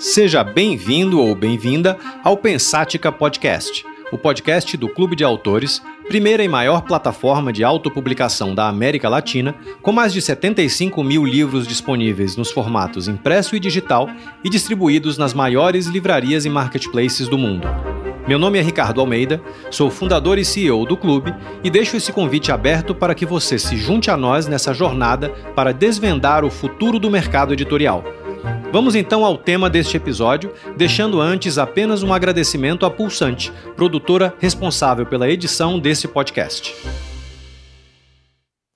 Seja bem-vindo ou bem-vinda ao Pensática Podcast, o podcast do Clube de Autores, primeira e maior plataforma de autopublicação da América Latina, com mais de 75 mil livros disponíveis nos formatos impresso e digital e distribuídos nas maiores livrarias e marketplaces do mundo. Meu nome é Ricardo Almeida, sou fundador e CEO do clube e deixo esse convite aberto para que você se junte a nós nessa jornada para desvendar o futuro do mercado editorial. Vamos então ao tema deste episódio, deixando antes apenas um agradecimento à Pulsante, produtora responsável pela edição desse podcast.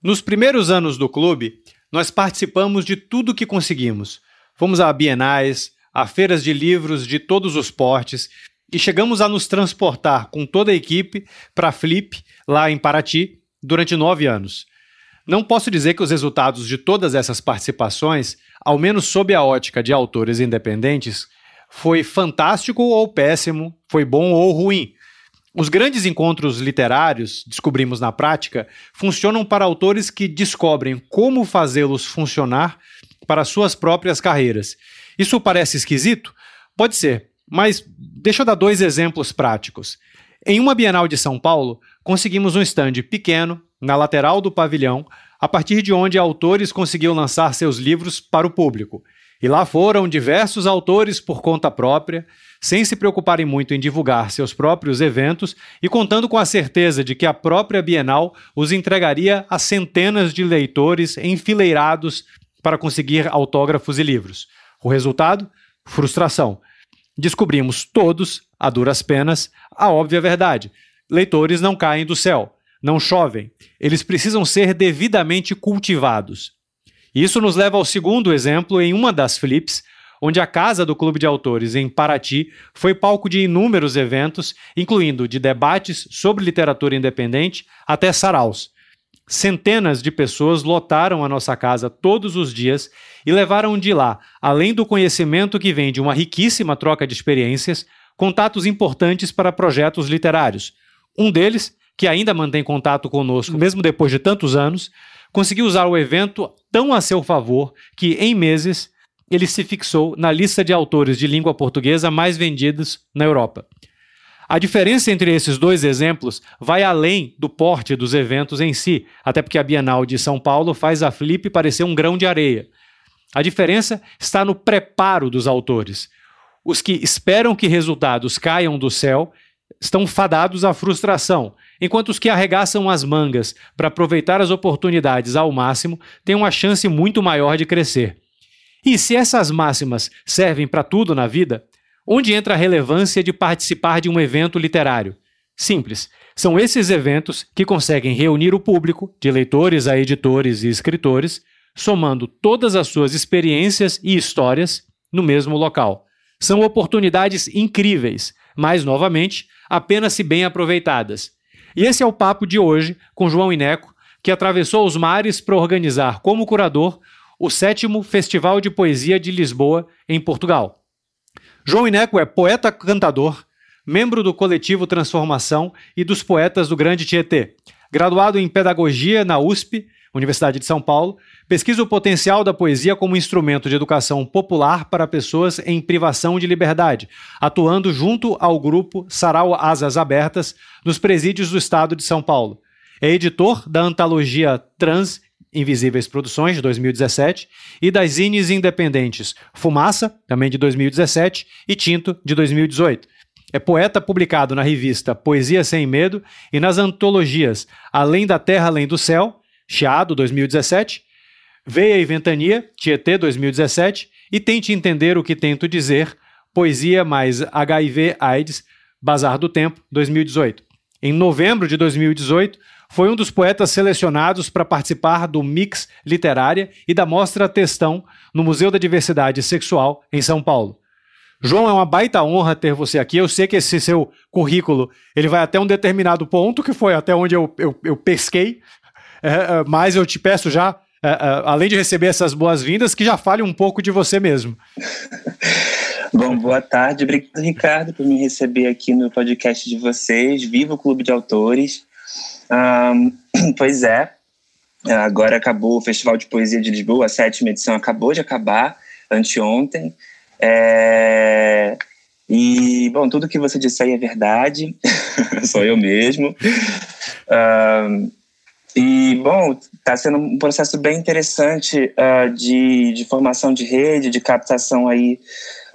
Nos primeiros anos do clube, nós participamos de tudo que conseguimos. Fomos a bienais, a feiras de livros de todos os portes e chegamos a nos transportar com toda a equipe para a Flip, lá em Paraty, durante nove anos. Não posso dizer que os resultados de todas essas participações, ao menos sob a ótica de autores independentes, foi fantástico ou péssimo, foi bom ou ruim. Os grandes encontros literários, descobrimos na prática, funcionam para autores que descobrem como fazê-los funcionar para suas próprias carreiras. Isso parece esquisito? Pode ser, mas deixa eu dar dois exemplos práticos. Em uma Bienal de São Paulo, conseguimos um stand pequeno, na lateral do pavilhão, a partir de onde autores conseguiam lançar seus livros para o público. E lá foram diversos autores por conta própria, sem se preocuparem muito em divulgar seus próprios eventos e contando com a certeza de que a própria Bienal os entregaria a centenas de leitores enfileirados para conseguir autógrafos e livros. O resultado? Frustração descobrimos todos, a duras penas, a óbvia verdade: leitores não caem do céu, não chovem, eles precisam ser devidamente cultivados. Isso nos leva ao segundo exemplo em uma das flips, onde a casa do Clube de Autores em Paraty foi palco de inúmeros eventos, incluindo de debates sobre literatura independente até saraus. Centenas de pessoas lotaram a nossa casa todos os dias e levaram de lá, além do conhecimento que vem de uma riquíssima troca de experiências, contatos importantes para projetos literários. Um deles, que ainda mantém contato conosco mesmo depois de tantos anos, conseguiu usar o evento tão a seu favor que, em meses, ele se fixou na lista de autores de língua portuguesa mais vendidos na Europa. A diferença entre esses dois exemplos vai além do porte dos eventos em si, até porque a Bienal de São Paulo faz a Flip parecer um grão de areia. A diferença está no preparo dos autores. Os que esperam que resultados caiam do céu estão fadados à frustração, enquanto os que arregaçam as mangas para aproveitar as oportunidades ao máximo têm uma chance muito maior de crescer. E se essas máximas servem para tudo na vida, Onde entra a relevância de participar de um evento literário? Simples. São esses eventos que conseguem reunir o público, de leitores a editores e escritores, somando todas as suas experiências e histórias no mesmo local. São oportunidades incríveis, mas, novamente, apenas se bem aproveitadas. E esse é o papo de hoje com João Ineco, que atravessou os mares para organizar como curador o sétimo Festival de Poesia de Lisboa, em Portugal. João Ineco é poeta cantador, membro do coletivo Transformação e dos Poetas do Grande Tietê. Graduado em Pedagogia na USP, Universidade de São Paulo, pesquisa o potencial da poesia como instrumento de educação popular para pessoas em privação de liberdade, atuando junto ao grupo Sarau Asas Abertas nos presídios do estado de São Paulo. É editor da antologia Trans Invisíveis Produções, de 2017, e das zines independentes Fumaça, também de 2017, e Tinto, de 2018. É poeta publicado na revista Poesia Sem Medo e nas antologias Além da Terra, Além do Céu, Chiado, 2017, Veia e Ventania, Tietê, 2017, e Tente Entender o que Tento Dizer, Poesia mais HIV AIDS, Bazar do Tempo, 2018. Em novembro de 2018, foi um dos poetas selecionados para participar do Mix Literária e da Mostra Textão no Museu da Diversidade Sexual, em São Paulo. João, é uma baita honra ter você aqui. Eu sei que esse seu currículo ele vai até um determinado ponto, que foi até onde eu, eu, eu pesquei, é, é, mas eu te peço já, além de receber essas boas-vindas, que já fale um pouco de você mesmo. Bom, boa tarde. Obrigado, Ricardo, por me receber aqui no podcast de vocês. Viva o Clube de Autores. Um, pois é, agora acabou o Festival de Poesia de Lisboa, a sétima edição acabou de acabar, anteontem. É, e, bom, tudo que você disse aí é verdade, sou eu mesmo. Uh, e, bom, está sendo um processo bem interessante uh, de, de formação de rede, de captação aí,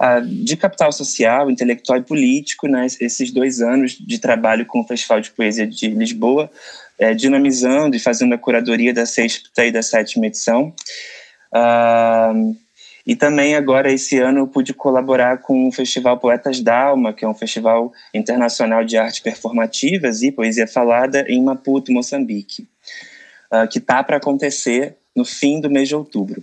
uh, de capital social, intelectual e político, né? Esses dois anos de trabalho com o Festival de Poesia de Lisboa, é, dinamizando e fazendo a curadoria da sexta e da sétima edição. Uh, e também agora, esse ano, eu pude colaborar com o Festival Poetas Dalma, que é um festival internacional de artes performativas e poesia falada em Maputo, Moçambique, uh, que está para acontecer no fim do mês de outubro.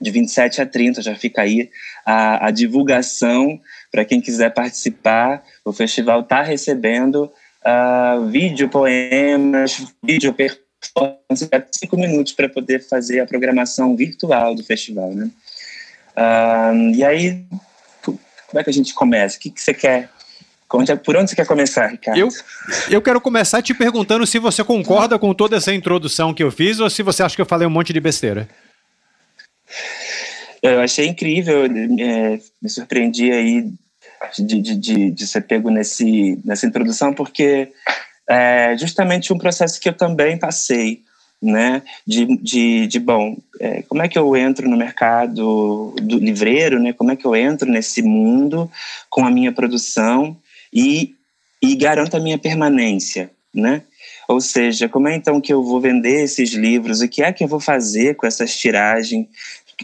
De 27 a 30, já fica aí a, a divulgação para quem quiser participar. O festival está recebendo uh, vídeo poemas, vídeo performance, cinco minutos para poder fazer a programação virtual do festival, né? Uh, e aí, como é que a gente começa? O que, que você quer? Por onde você quer começar, Ricardo? Eu, eu quero começar te perguntando se você concorda com toda essa introdução que eu fiz ou se você acha que eu falei um monte de besteira. Eu achei incrível, é, me surpreendi aí de, de, de, de, ser pego nesse, nessa introdução, porque é justamente um processo que eu também passei né? De, de, de bom, é, como é que eu entro no mercado do livreiro, né? Como é que eu entro nesse mundo com a minha produção e, e garanto a minha permanência, né? Ou seja, como é então que eu vou vender esses livros? O que é que eu vou fazer com essas tiragens,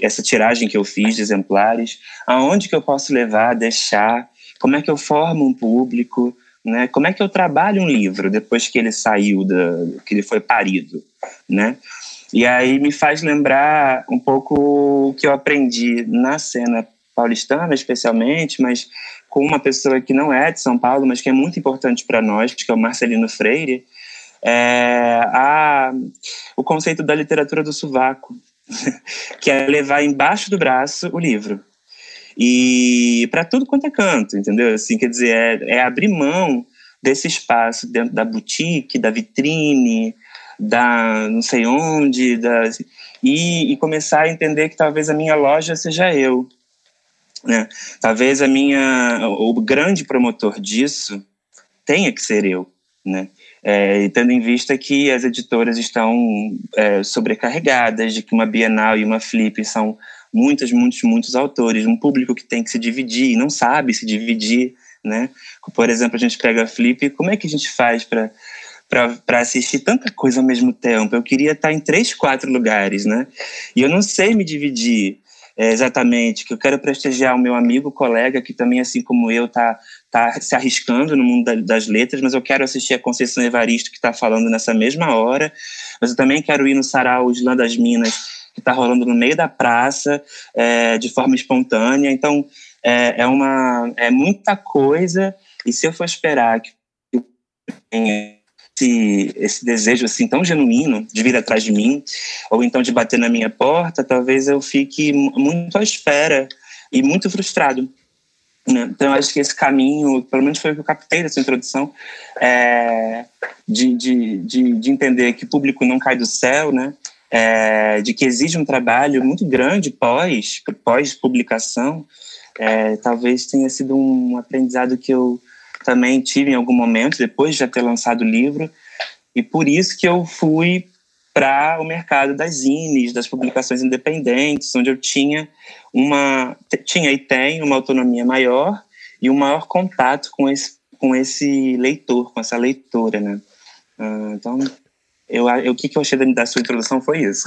essa tiragem que eu fiz de exemplares? Aonde que eu posso levar, deixar? Como é que eu formo um público? Né? Como é que eu trabalho um livro depois que ele saiu, da, que ele foi parido? Né? E aí me faz lembrar um pouco o que eu aprendi na cena paulistana, especialmente, mas com uma pessoa que não é de São Paulo, mas que é muito importante para nós, que é o Marcelino Freire, é a, o conceito da literatura do sovaco, que é levar embaixo do braço o livro e para tudo quanto é canto, entendeu? Assim, quer dizer, é, é abrir mão desse espaço dentro da boutique, da vitrine, da não sei onde, da, e, e, começar a entender que talvez a minha loja seja eu. Né? Talvez a minha, o grande promotor disso tenha que ser eu. Né? É, tendo em vista que as editoras estão é, sobrecarregadas, de que uma Bienal e uma Flip são muitos, muitos, muitos autores, um público que tem que se dividir e não sabe se dividir, né? Por exemplo, a gente pega a Flip, como é que a gente faz para para assistir tanta coisa ao mesmo tempo. Eu queria estar em três, quatro lugares, né? E eu não sei me dividir é, exatamente, que eu quero prestigiar o meu amigo, colega, que também, assim como eu, está tá se arriscando no mundo da, das letras, mas eu quero assistir a Conceição Evaristo, que está falando nessa mesma hora, mas eu também quero ir no Sarau Islã das Minas, que está rolando no meio da praça, é, de forma espontânea. Então, é, é, uma, é muita coisa, e se eu for esperar que esse, esse desejo assim tão genuíno de vir atrás de mim, ou então de bater na minha porta, talvez eu fique muito à espera e muito frustrado. Né? Então, eu acho que esse caminho, pelo menos foi o que eu captei dessa introdução, é de, de, de, de entender que público não cai do céu, né? é, de que exige um trabalho muito grande pós, pós publicação, é, talvez tenha sido um aprendizado que eu também tive em algum momento depois de já ter lançado o livro e por isso que eu fui para o mercado das zines, das publicações independentes, onde eu tinha uma tinha e tenho uma autonomia maior e um maior contato com esse com esse leitor, com essa leitora, né? Uh, então eu, eu, o que, que eu achei da, da sua introdução foi isso.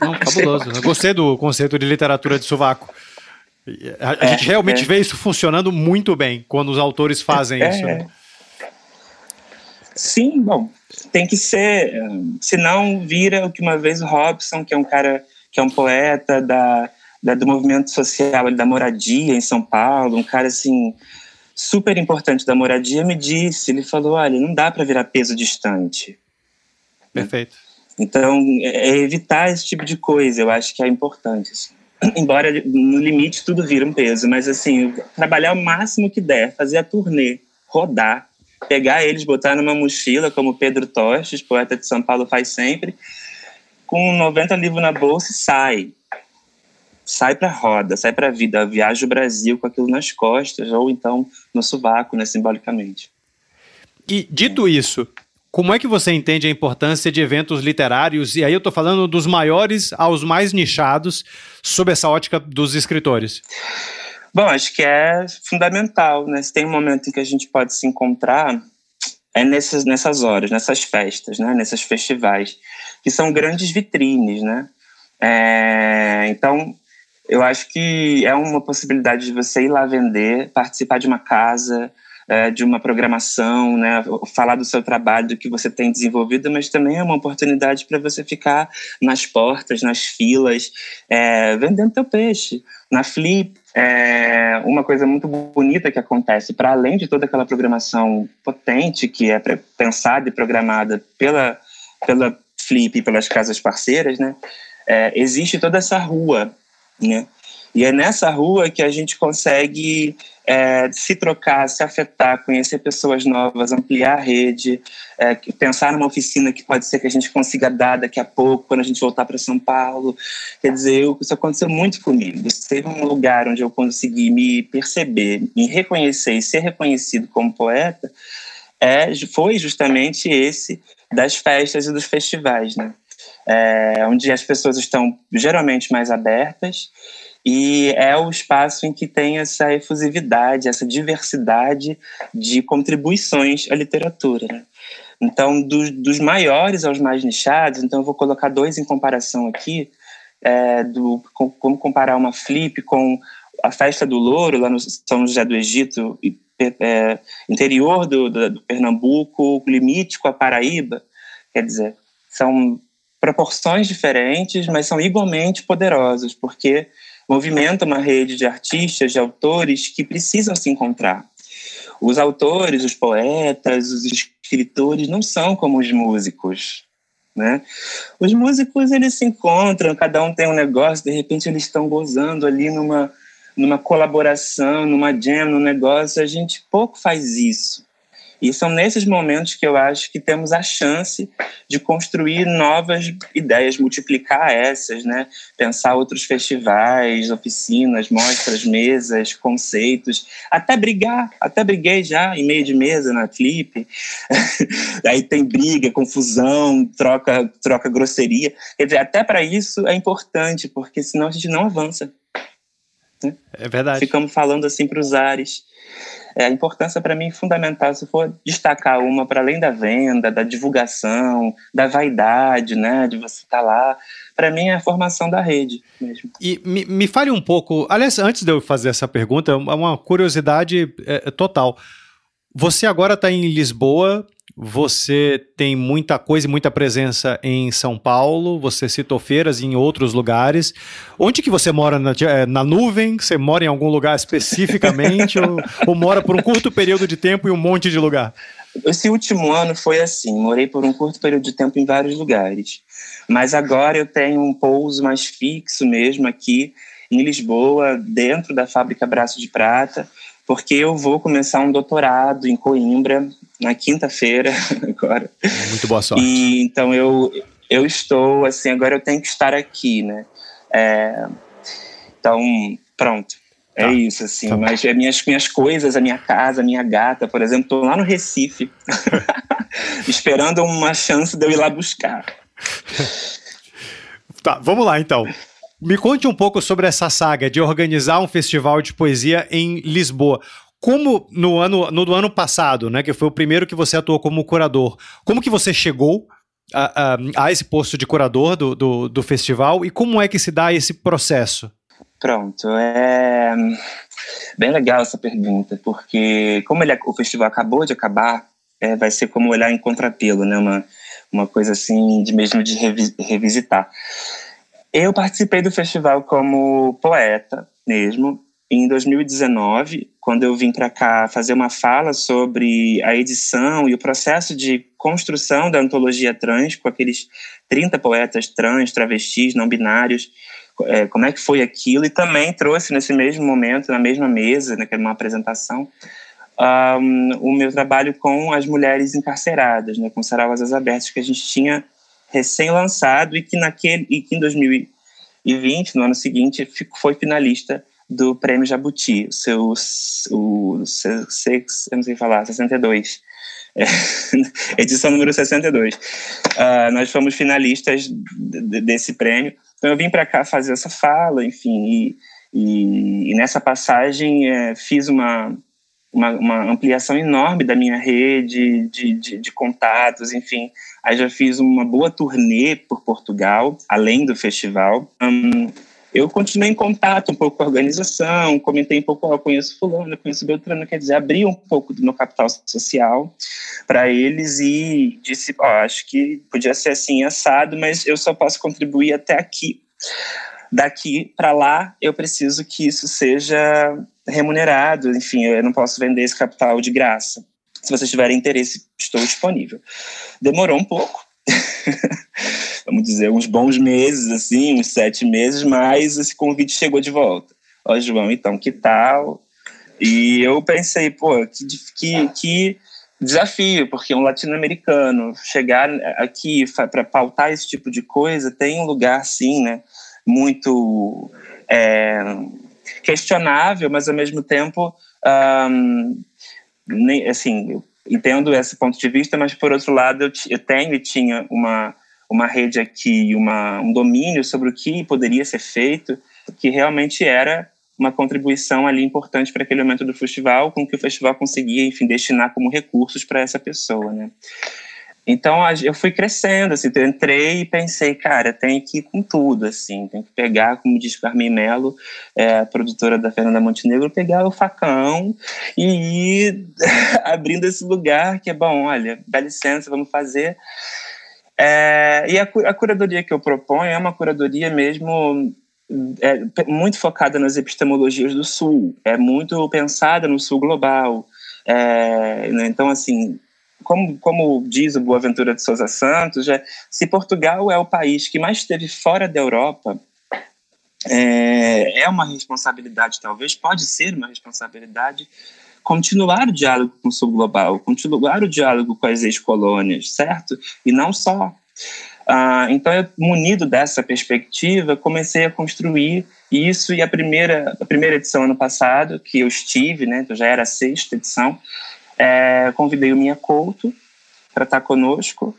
Não, fabuloso. Eu gostei do conceito de literatura de sovaco. A, é, gente realmente é. vê isso funcionando muito bem quando os autores fazem é, isso. Né? Sim, bom, tem que ser. Senão vira o que uma vez o Robson, que é um cara, que é um poeta da, da do movimento social, da moradia em São Paulo, um cara assim super importante da moradia, me disse, ele falou, olha, não dá para virar peso distante. Perfeito. Então, é, é evitar esse tipo de coisa, eu acho que é importante. Assim. Embora no limite tudo vira um peso, mas assim, trabalhar o máximo que der, fazer a turnê, rodar, pegar eles, botar numa mochila, como Pedro Tostes, poeta de São Paulo, faz sempre, com 90 livros na bolsa e sai. sai para a roda, sai para a vida, viaja o Brasil com aquilo nas costas ou então no sovaco, né, simbolicamente. E dito isso, como é que você entende a importância de eventos literários? E aí eu estou falando dos maiores aos mais nichados, sob essa ótica dos escritores. Bom, acho que é fundamental, né? Se tem um momento em que a gente pode se encontrar, é nessas, nessas horas, nessas festas, né? Nesses festivais, que são grandes vitrines, né? É, então, eu acho que é uma possibilidade de você ir lá vender, participar de uma casa, é, de uma programação, né, falar do seu trabalho, do que você tem desenvolvido, mas também é uma oportunidade para você ficar nas portas, nas filas, é, vendendo teu peixe. Na Flip, é uma coisa muito bonita que acontece, para além de toda aquela programação potente que é pensada e programada pela, pela Flip e pelas casas parceiras, né, é, existe toda essa rua, né, e é nessa rua que a gente consegue é, se trocar, se afetar, conhecer pessoas novas, ampliar a rede, é, pensar numa oficina que pode ser que a gente consiga dar daqui a pouco, quando a gente voltar para São Paulo. Quer dizer, eu, isso aconteceu muito comigo. Teve um lugar onde eu consegui me perceber, me reconhecer e ser reconhecido como poeta, é, foi justamente esse das festas e dos festivais, né? É, onde as pessoas estão geralmente mais abertas e é o espaço em que tem essa efusividade, essa diversidade de contribuições à literatura. Né? Então, dos, maiores aos mais nichados, então eu vou colocar dois em comparação aqui, é, do, com, como comparar uma flip com a Festa do Louro, lá no São José do Egito, é, interior do, do, do Pernambuco, limite com a Paraíba, quer dizer, são proporções diferentes, mas são igualmente poderosos, porque movimenta uma rede de artistas, de autores que precisam se encontrar. Os autores, os poetas, os escritores não são como os músicos, né? Os músicos eles se encontram, cada um tem um negócio, de repente eles estão gozando ali numa numa colaboração, numa jam, num negócio, a gente pouco faz isso. E são nesses momentos que eu acho que temos a chance de construir novas ideias, multiplicar essas, né? Pensar outros festivais, oficinas, mostras, mesas, conceitos, até brigar, até briguei já em meio de mesa na clipe. Aí tem briga, confusão, troca, troca grosseria. Quer dizer, até para isso é importante, porque senão a gente não avança. Né? É verdade. Ficamos falando assim para os ares é, a importância para mim é fundamental, se for destacar uma para além da venda, da divulgação, da vaidade, né, de você estar tá lá, para mim é a formação da rede mesmo. E me, me fale um pouco, aliás, antes de eu fazer essa pergunta, é uma curiosidade é, total. Você agora está em Lisboa, você tem muita coisa e muita presença em São Paulo, você citou feiras em outros lugares. Onde que você mora? Na, é, na nuvem? Você mora em algum lugar especificamente? ou, ou mora por um curto período de tempo em um monte de lugar? Esse último ano foi assim, morei por um curto período de tempo em vários lugares. Mas agora eu tenho um pouso mais fixo mesmo aqui em Lisboa, dentro da fábrica Braço de Prata, porque eu vou começar um doutorado em Coimbra na quinta-feira agora. Muito boa sorte. E, então eu eu estou assim agora eu tenho que estar aqui, né? É, então pronto. É tá. isso, assim. Tá. Mas é minhas, minhas coisas, a minha casa, a minha gata, por exemplo, estou lá no Recife, esperando uma chance de eu ir lá buscar. Tá, vamos lá então. Me conte um pouco sobre essa saga de organizar um festival de poesia em Lisboa. Como no ano, no do ano passado, né, que foi o primeiro que você atuou como curador, como que você chegou a, a, a esse posto de curador do, do, do, festival e como é que se dá esse processo? Pronto, é bem legal essa pergunta, porque como ele, o festival acabou de acabar, é, vai ser como olhar em contrapelo, né, uma, uma coisa assim de mesmo de revisitar. Eu participei do festival como poeta mesmo em 2019, quando eu vim para cá fazer uma fala sobre a edição e o processo de construção da antologia trans, com aqueles 30 poetas trans, travestis, não binários, é, como é que foi aquilo, e também trouxe nesse mesmo momento, na mesma mesa, naquela uma apresentação, um, o meu trabalho com as mulheres encarceradas, né, com Sarau Asas Abertas, que a gente tinha recém-lançado e que naquele e que em 2000 2020, no ano seguinte, foi finalista do Prêmio Jabuti, o seu, o, sex, eu não sei falar, 62. É, edição número 62. Uh, ah, nós fomos finalistas desse prêmio. Então eu vim para cá fazer essa fala, enfim, e, e, e nessa passagem é, fiz uma, uma, uma, ampliação enorme da minha rede de, de, de contatos, enfim. Aí já fiz uma boa turnê por Portugal, além do festival. Um, eu continuei em contato um pouco com a organização, comentei um pouco, oh, eu conheço fulano, eu conheço Beltrano, quer dizer, abri um pouco do meu capital social para eles e disse, oh, acho que podia ser assim, assado, mas eu só posso contribuir até aqui. Daqui para lá, eu preciso que isso seja remunerado, enfim, eu não posso vender esse capital de graça. Se vocês tiverem interesse, estou disponível. Demorou um pouco, vamos dizer, uns bons meses, assim, uns sete meses, mas esse convite chegou de volta. Ó, João, então, que tal? E eu pensei, pô, que, que, que desafio, porque um latino-americano chegar aqui para pautar esse tipo de coisa tem um lugar, sim, né, muito é, questionável, mas ao mesmo tempo, um, nem, assim, entendo esse ponto de vista, mas por outro lado eu, eu tenho e tinha uma uma rede aqui, uma, um domínio sobre o que poderia ser feito, que realmente era uma contribuição ali importante para aquele momento do festival, com que o festival conseguia, enfim, destinar como recursos para essa pessoa, né? Então eu fui crescendo, assim, eu entrei e pensei, cara, tem que ir com tudo, assim, tem que pegar, como diz Carmen Melo, é, produtora da Fernanda Montenegro, pegar o facão e ir abrindo esse lugar que é bom, olha, dá licença, vamos fazer. É, e a, a, curadoria que eu proponho é uma curadoria mesmo é, muito focada nas epistemologias do Sul, é muito pensada no Sul global. É, né, então, assim, como, como diz o Boaventura de Souza Santos, já, se Portugal é o país que mais esteve fora da Europa, é, é uma responsabilidade, talvez, pode ser uma responsabilidade continuar o diálogo com o sul global, continuar o diálogo com as ex-colônias, certo? E não só. Ah, então, eu, munido dessa perspectiva, comecei a construir isso e a primeira, a primeira edição ano passado, que eu estive, né, então já era a sexta edição, é, convidei o Minha Couto para estar conosco.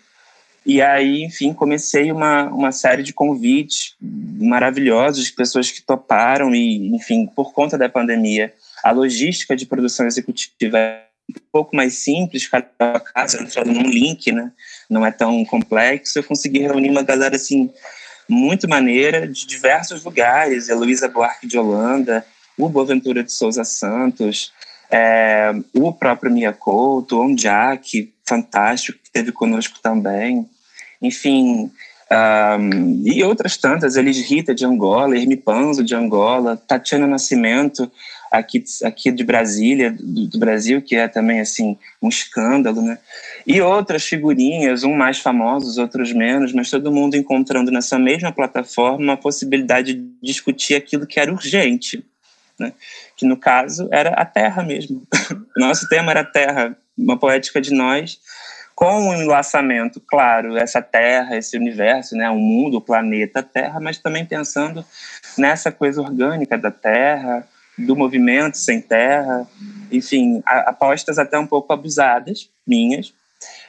E aí, enfim, comecei uma, uma série de convites maravilhosos de pessoas que toparam e, enfim, por conta da pandemia, a logística de produção executiva é um pouco mais simples, cada casa entrando num link, né? Não é tão complexo. Eu consegui reunir uma galera assim muito maneira de diversos lugares, a Luísa Buarque de Holanda, o Boaventura de Souza Santos, é, o próprio Mia Couto, o Jack, fantástico, que esteve conosco também. Enfim, um, e outras tantas, Elis Rita de Angola, Hermi Panzo de Angola, Tatiana Nascimento, aqui, aqui de Brasília, do, do, Brasil, que é também assim um escândalo, né? E outras figurinhas, um mais famosos, outros menos, mas todo mundo encontrando nessa mesma plataforma a possibilidade de discutir aquilo que era urgente, né? Que no caso era a Terra mesmo. Nosso tema era a Terra, uma poética de nós com um enlaçamento, claro, essa Terra, esse universo, né, o mundo, o planeta Terra, mas também pensando nessa coisa orgânica da Terra, do movimento sem terra, enfim, apostas até um pouco abusadas, minhas,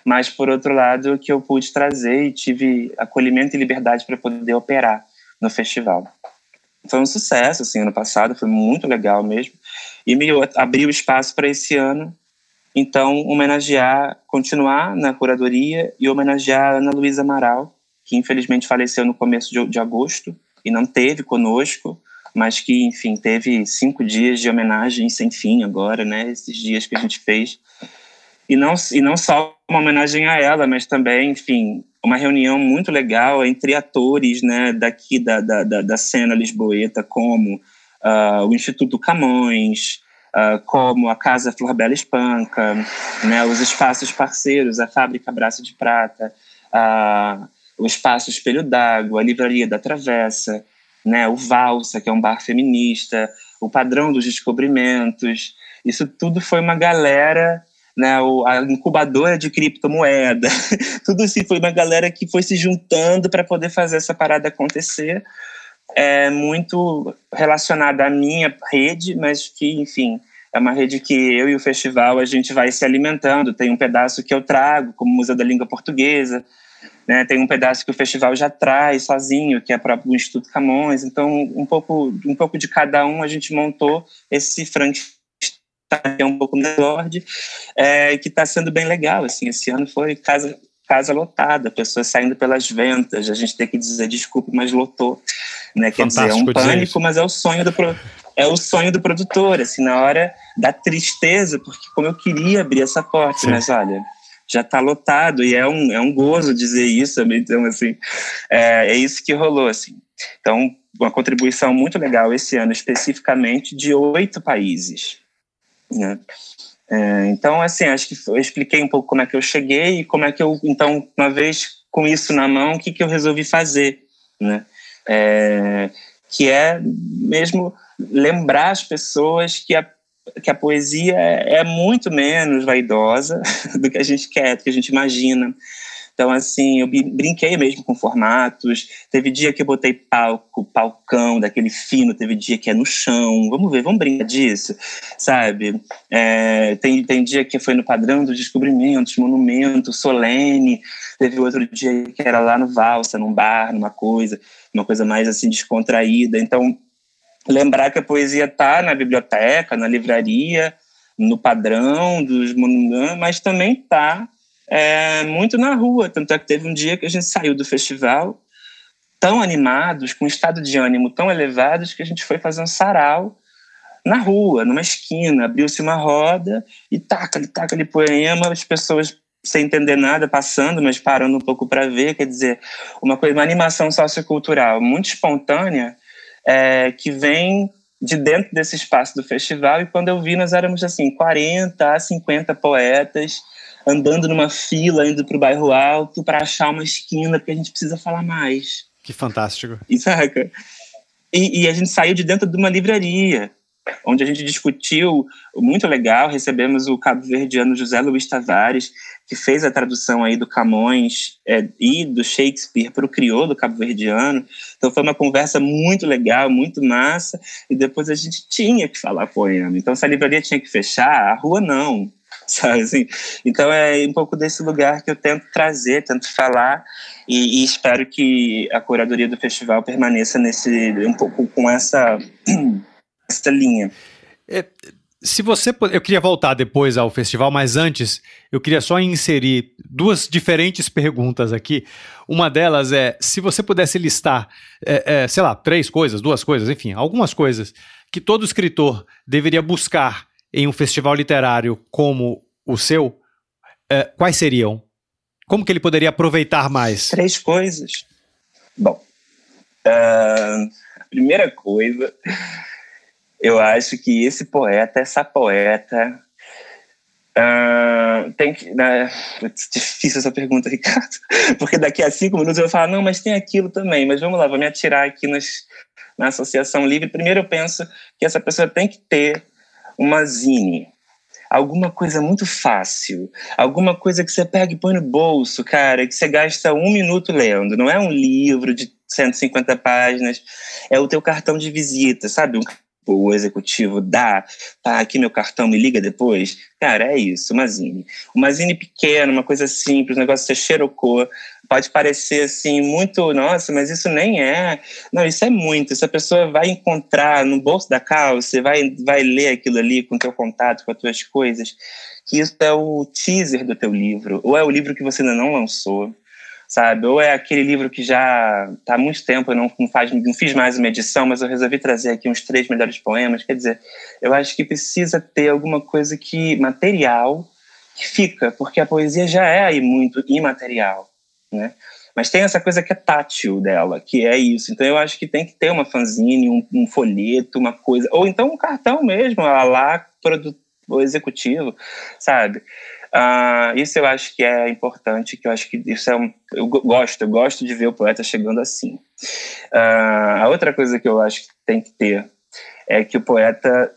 mas por outro lado que eu pude trazer e tive acolhimento e liberdade para poder operar no festival. Foi um sucesso, assim, ano passado, foi muito legal mesmo, e me abriu espaço para esse ano, então, homenagear, continuar na curadoria e homenagear a Ana Luísa Amaral, que infelizmente faleceu no começo de, de agosto e não teve conosco, mas que, enfim, teve cinco dias de homenagem sem fim agora, né? Esses dias que a gente fez. E não, e não só uma homenagem a ela, mas também, enfim, uma reunião muito legal entre atores, né, daqui da, da, da cena lisboeta, como uh, o Instituto Camões, uh, como a Casa Flor Bela Espanca, né, os espaços parceiros, a Fábrica Braço de Prata, uh, o Espaço Espelho d'Água, a Livraria da Travessa, né? O Valsa, que é um bar feminista, o Padrão dos Descobrimentos. Isso tudo foi uma galera, né? A incubadora de criptomoeda. tudo isso foi uma galera que foi se juntando para poder fazer essa parada acontecer. é muito relacionada à minha rede, mas que, enfim, é uma rede que eu e o festival a gente vai se alimentando. Tem um pedaço que eu trago, como Museu da Língua Portuguesa, né? tem um pedaço que o festival já traz sozinho, que é próprio do Instituto Camões. Então, um pouco, um pouco de cada um a gente montou esse Frankenstein que é um pouco melhor, é, que está sendo bem legal. Assim, esse ano foi casa casa lotada, pessoas saindo pelas ventas, a gente tem que dizer desculpa, mas lotou, né? Quer dizer, é um pânico, mas é o sonho do é o sonho do produtor, assim, na hora da tristeza, porque como eu queria abrir essa porta, Sim. mas olha, já está lotado e é um, é um gozo dizer isso, então assim, é, é isso que rolou, assim. Então, uma contribuição muito legal esse ano, especificamente de oito países, né? É, então, assim, acho que eu expliquei um pouco como é que eu cheguei e como é que eu, então, uma vez com isso na mão, o que, que eu resolvi fazer, né? É, que é mesmo lembrar as pessoas que a, que a poesia é, é muito menos vaidosa do que a gente quer, do que a gente imagina. Então, assim, eu brinquei mesmo com formatos. Teve dia que eu botei palco, palcão, daquele fino, teve dia que é no chão. Vamos ver, vamos brincar disso, sabe? É, tem, tem dia que foi no padrão dos descobrimentos, monumento, solene. Teve outro dia que era lá no Valsa, num bar, numa coisa, uma coisa mais assim descontraída. Então, lembrar que a poesia está na biblioteca, na livraria, no padrão dos monumentos, mas também está é, muito na rua. Tanto é que teve um dia que a gente saiu do festival tão animados, com um estado de ânimo tão elevados, que a gente foi fazer um sarau na rua, numa esquina. Abriu-se uma roda e taca-lhe, taca-lhe poema, as pessoas sem entender nada, passando, mas parando um pouco para ver. Quer dizer, uma coisa, uma animação sociocultural muito espontânea é, que vem de dentro desse espaço do festival. E quando eu vi, nós éramos assim, 40 a 50 poetas andando numa fila, indo para o bairro alto para achar uma esquina, porque a gente precisa falar mais. Que fantástico. E, saca? E, e a gente saiu de dentro de uma livraria, onde a gente discutiu, muito legal, recebemos o cabo-verdiano José Luiz Tavares, que fez a tradução aí do Camões é, e do Shakespeare para o crioulo cabo-verdiano. Então foi uma conversa muito legal, muito massa, e depois a gente tinha que falar poema. Então se a livraria tinha que fechar, a rua não. sabe assim? Então é um pouco desse lugar que eu tento trazer, tento falar e, e, espero que a curadoria do festival permaneça nesse um pouco com essa essa linha. É, se você eu queria voltar depois ao festival, mas antes eu queria só inserir duas diferentes perguntas aqui. Uma delas é se você pudesse listar, é, é, sei lá, três coisas, duas coisas, enfim, algumas coisas que todo escritor deveria buscar em um festival literário como o seu, é, quais seriam? Como que ele poderia aproveitar mais? Três coisas. Bom, uh, a primeira coisa, eu acho que esse poeta, essa poeta, uh, tem que. Uh, difícil essa pergunta, Ricardo, porque daqui a cinco minutos eu vou falar, não, mas tem aquilo também, mas vamos lá, vou me atirar aqui nas, na Associação Livre. Primeiro eu penso que essa pessoa tem que ter uma zine, alguma coisa muito fácil, alguma coisa que você pega e põe no bolso, cara, que você gasta um minuto lendo. Não é um livro de 150 páginas, é o teu cartão de visita, sabe? Um o executivo dá, tá aqui meu cartão, me liga depois. Cara, é isso, uma zine. Uma zine pequena, uma coisa simples, um negócio que você xerocou, pode parecer assim muito, nossa, mas isso nem é. Não, isso é muito. Essa pessoa vai encontrar no bolso da calça, vai vai ler aquilo ali com teu contato, com as tuas coisas, que isso é o teaser do teu livro, ou é o livro que você ainda não lançou sabe? Ou é aquele livro que já está há muito tempo, eu não, não, faz, não fiz mais uma edição, mas eu resolvi trazer aqui uns três melhores poemas. Quer dizer, eu acho que precisa ter alguma coisa que material que fica, porque a poesia já é aí muito imaterial, né? Mas tem essa coisa que é tátil dela, que é isso. Então eu acho que tem que ter uma fanzine, um, um folheto, uma coisa, ou então um cartão mesmo, lá, produto executivo, sabe? Uh, isso eu acho que é importante, que eu acho que isso é um, eu gosto, eu gosto de ver o poeta chegando assim. Uh, a outra coisa que eu acho que tem que ter é que o poeta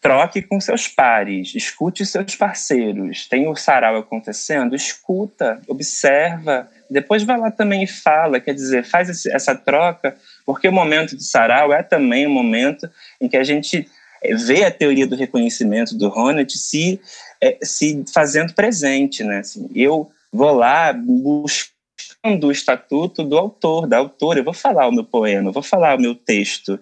troque com seus pares, escute seus parceiros. Tem o sarau acontecendo, escuta, observa, depois vai lá também e fala, quer dizer, faz esse, essa troca, porque o momento do sarau é também um momento em que a gente vê a teoria do reconhecimento do Honneth se, é, se fazendo presente, né? Assim, eu vou lá buscar do estatuto do autor, da autora. Eu vou falar o meu poema, eu vou falar o meu texto,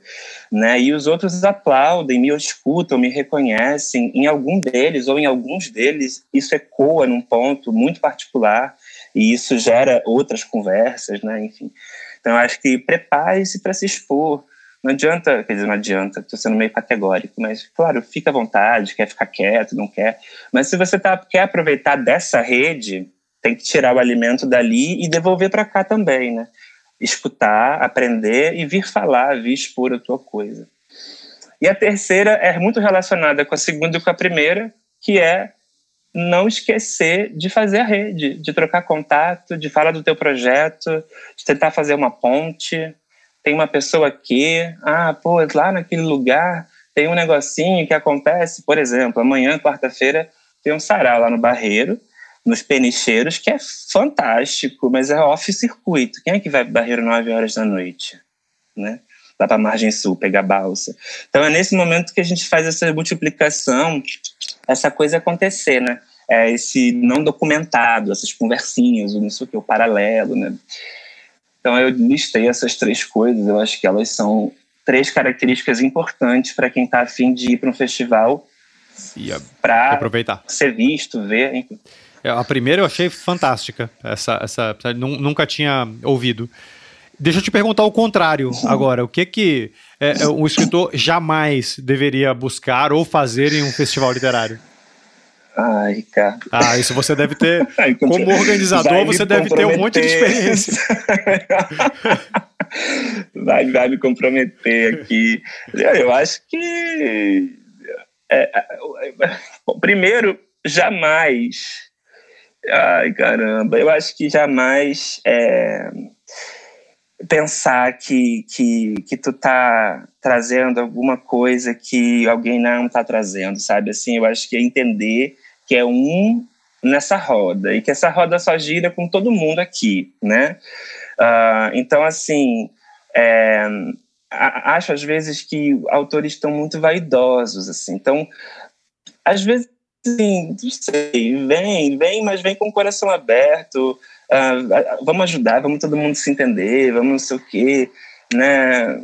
né? E os outros aplaudem, me escutam, me reconhecem. Em algum deles ou em alguns deles, isso ecoa num ponto muito particular e isso gera outras conversas, né? Enfim. Então, acho que prepare-se para se expor. Não adianta, quer dizer, não adianta, estou sendo meio categórico, mas, claro, fica à vontade, quer ficar quieto, não quer. Mas se você tá, quer aproveitar dessa rede, tem que tirar o alimento dali e devolver para cá também, né? Escutar, aprender e vir falar, vir expor a tua coisa. E a terceira é muito relacionada com a segunda e com a primeira, que é não esquecer de fazer a rede, de trocar contato, de falar do teu projeto, de tentar fazer uma ponte. Tem uma pessoa aqui, ah, pô, lá naquele lugar tem um negocinho que acontece, por exemplo, amanhã, quarta-feira, tem um sarau lá no Barreiro, nos penicheiros, que é fantástico, mas é off-circuito. Quem é que vai para Barreiro 9 horas da noite? Né? Lá para a margem sul, pegar balsa. Então é nesse momento que a gente faz essa multiplicação, essa coisa acontecer, né? É esse não documentado, essas conversinhas, o isso que, o paralelo, né? Então eu listei essas três coisas, eu acho que elas são três características importantes para quem está afim de ir para um festival para aproveitar, ser visto, ver. Enfim. É, a primeira eu achei fantástica. Essa, essa, nunca tinha ouvido. Deixa eu te perguntar o contrário agora. O que que é, é, um escritor jamais deveria buscar ou fazer em um festival literário? Ai, Ricardo. Ah, isso você deve ter. como organizador, você deve ter um monte de experiência. vai, vai me comprometer aqui. Eu acho que. É, é primeiro, jamais Ai, caramba, eu acho que jamais é, pensar que, que, que tu tá trazendo alguma coisa que alguém não tá trazendo, sabe? Assim, eu acho que é entender que é um nessa roda e que essa roda só gira com todo mundo aqui, né? Uh, então, assim, é, acho às vezes que autores estão muito vaidosos, assim. Então, às vezes Sim, não sei. Vem, vem, mas vem com o coração aberto. Uh, vamos ajudar, vamos todo mundo se entender, vamos não sei o quê, né?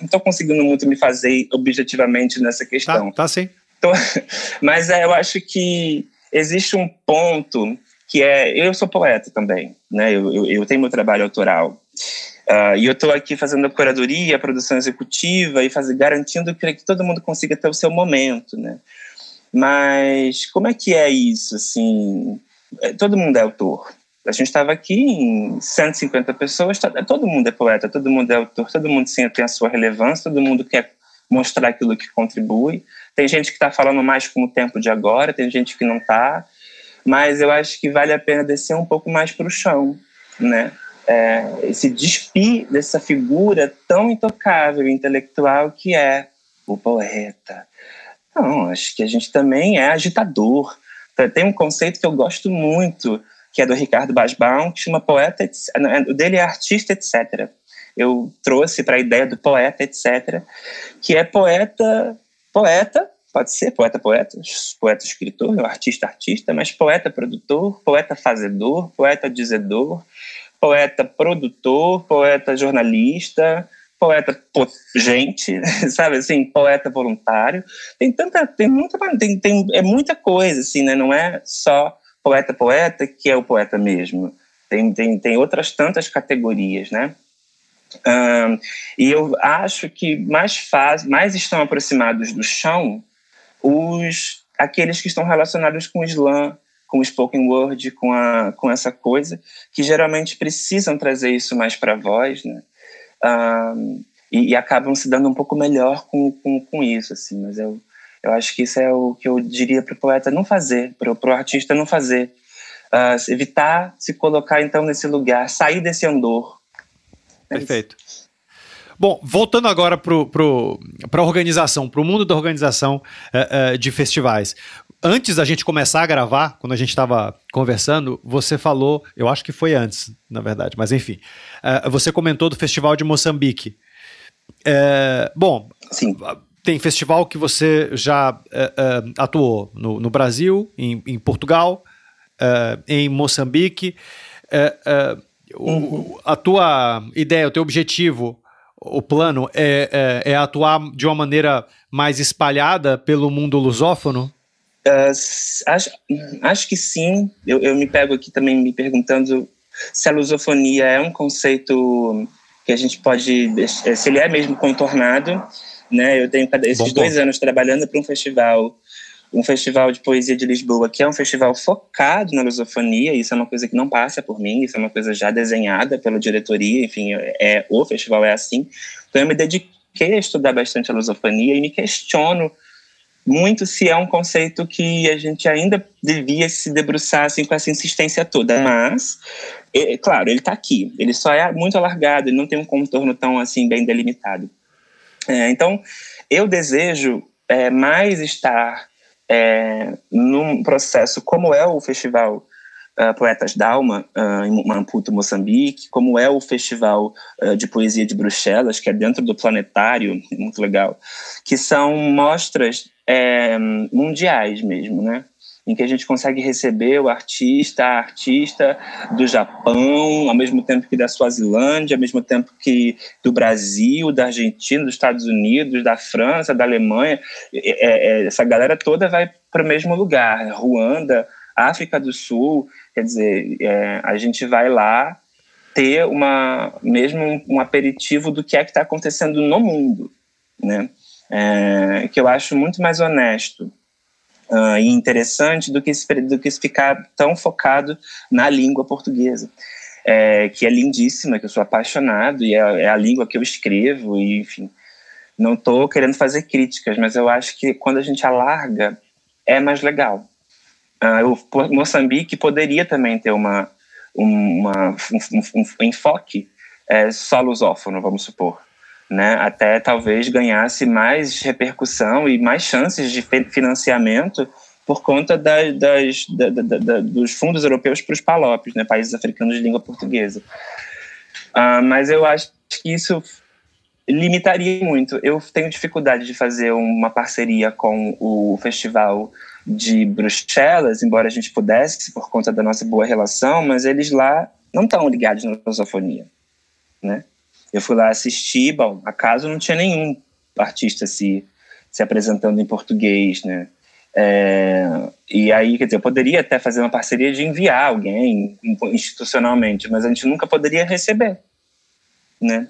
Não estou conseguindo muito me fazer objetivamente nessa questão. Tá, tá sim. Então, mas é, eu acho que existe um ponto que é... Eu sou poeta também, né? Eu, eu, eu tenho meu trabalho autoral. Uh, e eu estou aqui fazendo a curadoria, a produção executiva e fazer, garantindo que, que todo mundo consiga ter o seu momento, né? Mas como é que é isso? Assim, é, todo mundo é autor. A gente estava aqui em 150 pessoas, todo mundo é poeta, todo mundo é autor, todo mundo sim, tem a sua relevância, todo mundo quer mostrar aquilo que contribui. Tem gente que está falando mais com o tempo de agora, tem gente que não está, mas eu acho que vale a pena descer um pouco mais para o chão, né? É, se despir dessa figura tão intocável, intelectual que é o poeta, não, acho que a gente também é agitador. Tem um conceito que eu gosto muito, que é do Ricardo Basbaum, que chama poeta, o dele é artista, etc. Eu trouxe para a ideia do poeta, etc., que é poeta, poeta, pode ser poeta, poeta, poeta, escritor, artista, artista, mas poeta, produtor, poeta, fazedor, poeta, dizedor, poeta, produtor, poeta, jornalista, poeta gente, sabe assim, poeta voluntário. Tem tanta, tem muita, tem, tem, é muita coisa, assim, né? Não é só poeta poeta que é o poeta mesmo. Tem, tem, tem outras tantas categorias, né? Um, e eu acho que mais faz, mais estão aproximados do chão os aqueles que estão relacionados com o slam, com o spoken word, com a com essa coisa que geralmente precisam trazer isso mais para a voz, né? um, e, e, acabam se dando um pouco melhor com, com, com isso, assim. Mas eu, eu acho que isso é o que eu diria para o poeta não fazer, para o artista não fazer. Uh, evitar se colocar, então, nesse lugar, sair desse andor. É Perfeito. Bom, voltando agora para a organização, para o mundo da organização uh, uh, de festivais. Antes da gente começar a gravar, quando a gente estava conversando, você falou, eu acho que foi antes, na verdade, mas enfim, uh, você comentou do Festival de Moçambique. bom, Sim. Tem festival que você já atuou no, no Brasil, em, em Portugal, em Moçambique. Uhum. a tua ideia, o teu objetivo o plano é, é, é, atuar de uma maneira mais espalhada pelo mundo lusófono? Uh, acho, acho que sim. Eu, eu me pego aqui também me perguntando se a lusofonia é um conceito que a gente pode, se ele é mesmo contornado. Né? Eu tenho esses Bom dois ponto. anos trabalhando para um festival um festival de poesia de Lisboa, que é um festival focado na lusofonia, isso é uma coisa que não passa por mim, isso é uma coisa já desenhada pela diretoria, enfim, é, o festival é assim. Então eu me dediquei a estudar bastante a lusofonia e me questiono muito se é um conceito que a gente ainda devia se debruçar assim, com essa insistência toda, mas, é, claro, ele está aqui, ele só é muito alargado, ele não tem um contorno tão assim bem delimitado. É, então, eu desejo é, mais estar é, num processo como é o Festival uh, Poetas Dalma, uh, em Maputo, Moçambique, como é o Festival uh, de Poesia de Bruxelas, que é dentro do Planetário, muito legal, que são mostras é, mundiais mesmo, né? Em que a gente consegue receber o artista, a artista do Japão, ao mesmo tempo que da Suazilândia, ao mesmo tempo que do Brasil, da Argentina, dos Estados Unidos, da França, da Alemanha. É, é, essa galera toda vai para o mesmo lugar, Ruanda, África do Sul. Quer dizer, é, a gente vai lá ter uma mesmo um aperitivo do que é que está acontecendo no mundo, né? É, que eu acho muito mais honesto uh, e interessante do que, do que ficar tão focado na língua portuguesa. É, que é lindíssima, que eu sou apaixonado, e é, é a língua que eu escrevo, e, enfim. Não estou querendo fazer críticas, mas eu acho que quando a gente alarga, é mais legal. Uh, o Moçambique poderia também ter uma, uma um, um, um, enfoque é, só lusófono, vamos supor né, até talvez ganhasse mais repercussão e mais chances de financiamento por conta das, das da, da, da, dos fundos europeus para os PALOPs, né, países africanos de língua portuguesa. Uh, mas eu acho que isso limitaria muito. Eu tenho dificuldade de fazer uma parceria com o festival de Bruxelas, embora a gente pudesse, por conta da nossa boa relação, mas eles lá não estão ligados na lusofonia, né? Eu fui lá assistir, bom, acaso não tinha nenhum artista se, se apresentando em português, né? É, e aí, quer dizer, eu poderia até fazer uma parceria de enviar alguém institucionalmente, mas a gente nunca poderia receber, né?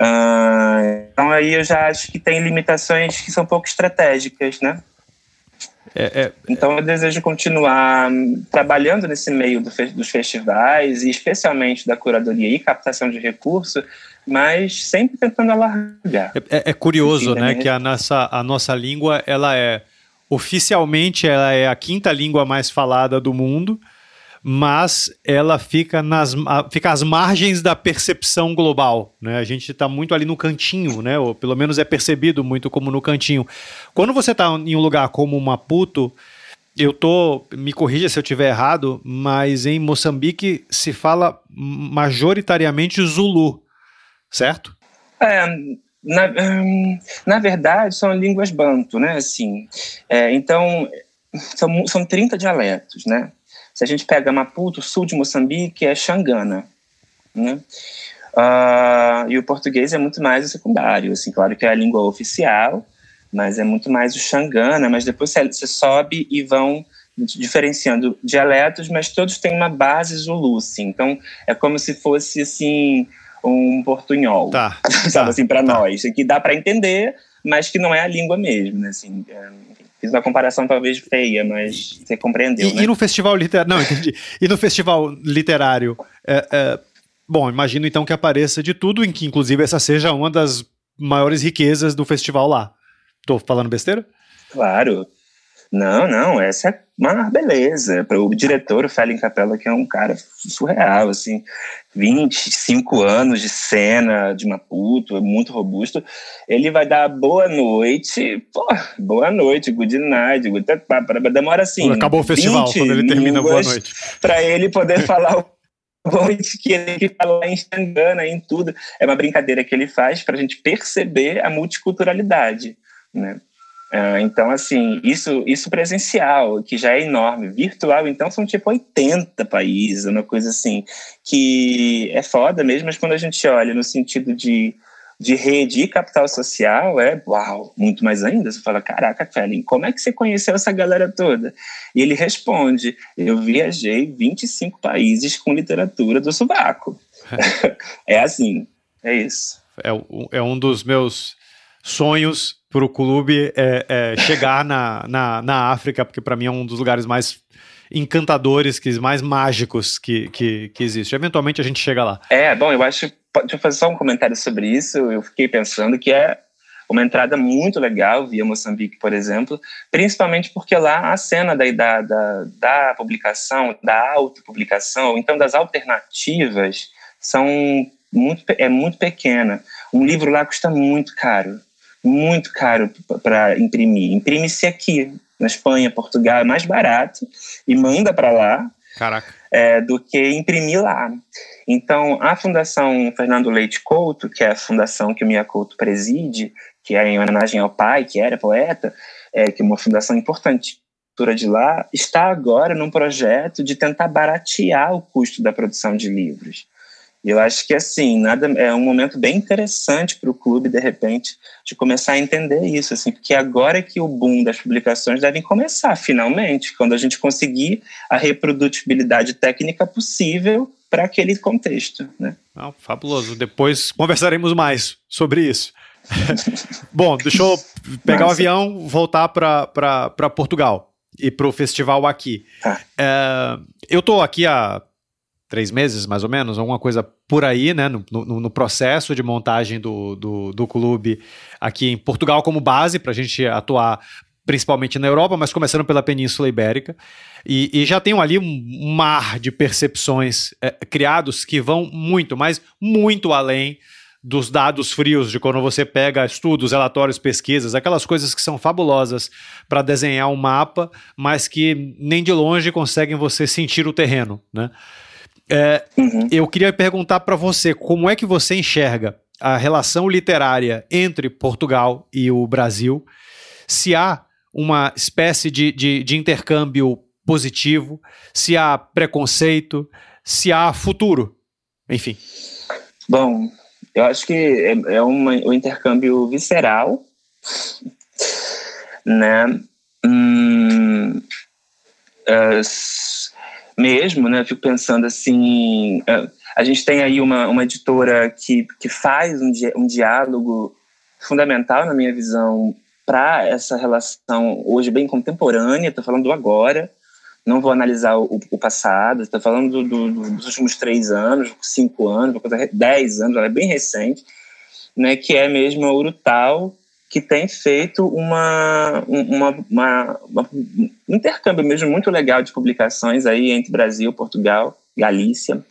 Uh, então aí eu já acho que tem limitações que são pouco estratégicas, né? É, é, então eu desejo continuar trabalhando nesse meio do, dos festivais e especialmente da curadoria e captação de recursos mas sempre tentando alargar. É, é, é curioso, Enfim, né, que a nossa, a nossa língua, ela é, oficialmente, ela é a quinta língua mais falada do mundo, mas ela fica, nas, fica às margens da percepção global, né? A gente está muito ali no cantinho, né? Ou pelo menos é percebido muito como no cantinho. Quando você está em um lugar como Maputo, eu tô, me corrija se eu estiver errado, mas em Moçambique se fala majoritariamente Zulu certo? É, na, hum, na verdade, são línguas banto, né? Assim, é, então, são, são 30 dialetos, né? Se a gente pega Maputo, sul de Moçambique, é Xangana, né? Uh, e o português é muito mais o secundário, assim, claro que é a língua oficial, mas é muito mais o Xangana, mas depois você sobe e vão diferenciando dialetos, mas todos têm uma base Zulu, assim, então é como se fosse, assim, um portunhol, tá, sabe tá, assim, para tá. nós, que dá para entender, mas que não é a língua mesmo, né, assim, é, fiz uma comparação talvez feia, mas você compreendeu, e, né? E no festival literário, não, entendi, e no festival literário, é, é, bom, imagino então que apareça de tudo, em que inclusive essa seja uma das maiores riquezas do festival lá. Tô falando besteira? Claro, Não, não, essa é uma beleza. Para o diretor, o Felin Capella, que é um cara surreal, assim, 25 anos de cena de Maputo, é muito robusto. Ele vai dar boa noite, pô, boa noite, good night, good demora assim. Acabou o festival quando ele termina boa noite. Para ele poder falar o noite que ele fala em Xangana, em tudo. É uma brincadeira que ele faz para a gente perceber a multiculturalidade, né? Uh, então, assim, isso, isso presencial, que já é enorme. Virtual, então, são tipo 80 países, uma coisa assim, que é foda mesmo, mas quando a gente olha no sentido de, de rede e capital social, é uau, muito mais ainda. Você fala, caraca, Felin, como é que você conheceu essa galera toda? E ele responde, eu viajei 25 países com literatura do sovaco. é assim, é isso. É, é um dos meus sonhos para o clube é, é chegar na, na, na África, porque para mim é um dos lugares mais encantadores, que, mais mágicos que, que, que existe. Eventualmente a gente chega lá. É, bom, eu acho. Deixa eu fazer só um comentário sobre isso. Eu fiquei pensando que é uma entrada muito legal via Moçambique, por exemplo, principalmente porque lá a cena da, da, da, da publicação, da autopublicação, então das alternativas, são muito, é muito pequena. Um livro lá custa muito caro muito caro para imprimir. Imprime-se aqui, na Espanha, Portugal, é mais barato e manda para lá é, do que imprimir lá. Então, a Fundação Fernando Leite Couto, que é a fundação que o Mia Couto preside, que é em homenagem ao pai, que era poeta, é, que é uma fundação importante de lá, está agora num projeto de tentar baratear o custo da produção de livros. E eu acho que assim, nada é um momento bem interessante para o clube de repente de começar a entender isso, assim, porque agora que o boom das publicações devem começar finalmente, quando a gente conseguir a reprodutibilidade técnica possível para aquele contexto, né? Ah, fabuloso. Depois conversaremos mais sobre isso. Bom, deixa eu pegar Nossa. o avião, voltar para Portugal e para o festival aqui. Tá. É, eu estou aqui há três meses, mais ou menos, alguma coisa por aí, né, no, no, no processo de montagem do, do, do, clube aqui em Portugal como base para a gente atuar principalmente na Europa, mas começando pela Península Ibérica. E, e já tenho ali um mar de percepções é, criados que vão muito, mas muito além dos dados frios de quando você pega estudos, relatórios, pesquisas, aquelas coisas que são fabulosas para desenhar um mapa, mas que nem de longe conseguem você sentir o terreno, né? É, uhum. Eu queria perguntar para você como é que você enxerga a relação literária entre Portugal e o Brasil, se há uma espécie de, de, de intercâmbio positivo, se há preconceito, se há futuro, enfim. Bom, eu acho que é, é uma, um intercâmbio visceral, né? Hum, uh, mesmo, né? Fico pensando assim, é, a gente tem aí uma, uma editora que, que faz um, di um diálogo fundamental, na minha visão, para essa relação hoje bem contemporânea, estou falando do agora, não vou analisar o, o passado, estou falando do, do, dos últimos três anos, cinco anos, dez anos, ela é bem recente, né, que é mesmo a Urutau, que tem feito uma, uma, uma, uma, um intercâmbio mesmo muito legal de publicações aí entre Brasil, Portugal, Galícia.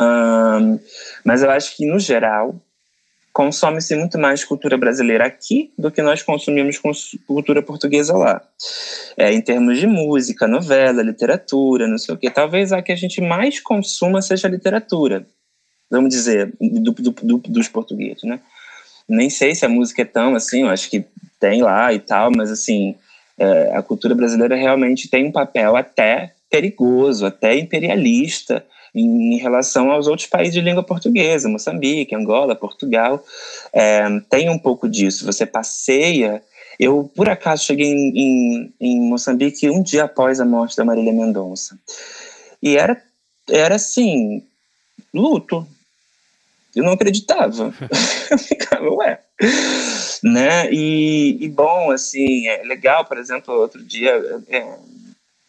Um, mas eu acho que, no geral, consome-se muito mais cultura brasileira aqui do que nós consumimos cultura portuguesa lá. É, em termos de música, novela, literatura, não sei o quê. Talvez a que a gente mais consuma seja a literatura, vamos dizer, do, do, do, dos portugueses, né? Nem sei se a música é tão assim, eu acho que tem lá e tal, mas assim, é, a cultura brasileira realmente tem um papel até perigoso, até imperialista em, em relação aos outros países de língua portuguesa, Moçambique, Angola, Portugal, é, tem um pouco disso. Você passeia. Eu, por acaso, cheguei em, em, em Moçambique um dia após a morte da Marília Mendonça. E era, era assim, luto, eu não acreditava. eu ficava, ué. Né? E, e, bom, assim, é legal, por exemplo, outro dia, é,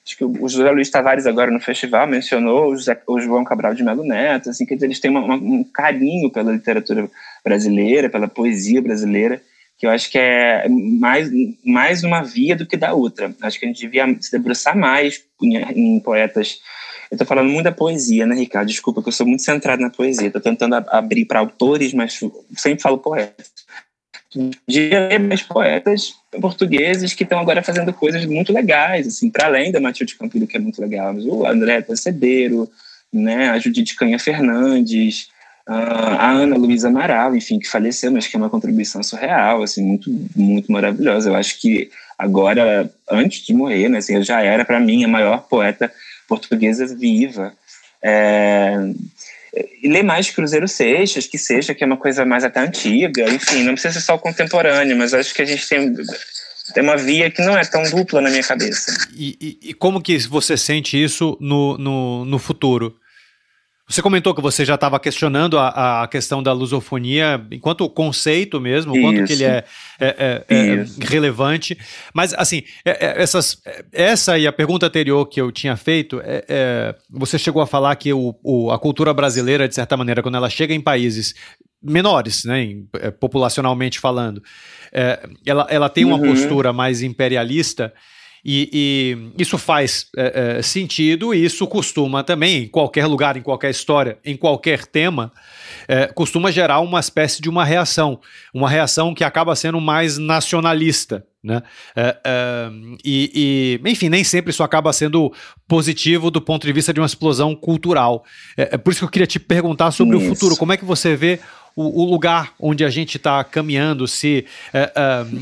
acho que o José Luiz Tavares agora no festival mencionou o, José, o João Cabral de Melo Neto, assim, que eles têm uma, uma, um carinho pela literatura brasileira, pela poesia brasileira, que eu acho que é mais, mais uma via do que da outra. Acho que a gente devia se debruçar mais em, em poetas. Eu estou falando muito da poesia, né, Ricardo? Desculpa, que eu sou muito centrado na poesia. Estou tentando abrir para autores, mas sempre falo poetas. Mais poetas portugueses que estão agora fazendo coisas muito legais, assim, para além da Matilde Campilho, que é muito legal, mas o André Tacedeiro, né, a Judite Canha Fernandes, a Ana Luísa Amaral, enfim, que faleceu, mas que é uma contribuição surreal, assim, muito, muito maravilhosa. Eu acho que agora, antes de morrer, né, assim, já era para mim a maior poeta portuguesa viva. É, e ler mais Cruzeiro Seixas, que seja, que é uma coisa mais até antiga, enfim, não precisa ser só contemporâneo, mas acho que a gente tem tem uma via que não é tão dupla na minha cabeça. E, e, e como que você sente isso no, no, no futuro? Você comentou que você já estava questionando a, a, questão da lusofonia enquanto conceito mesmo, Isso. quanto que ele é, é, é, é relevante. Mas, assim, é, é, essas, essa e a pergunta anterior que eu tinha feito, você chegou a falar que o, o, a cultura brasileira, de certa maneira, quando ela chega em países menores, né, em, populacionalmente falando, ela, ela tem uma uhum. postura mais imperialista e, e isso faz é, é, sentido, e isso costuma também, em qualquer lugar, em qualquer história, em qualquer tema, é, costuma gerar uma espécie de uma reação, uma reação que acaba sendo mais nacionalista. Né? É, é, e, e, enfim, nem sempre isso acaba sendo positivo do ponto de vista de uma explosão cultural. É, é por isso que eu queria te perguntar sobre isso. o futuro. Como é que você vê o, o lugar onde a gente está caminhando, se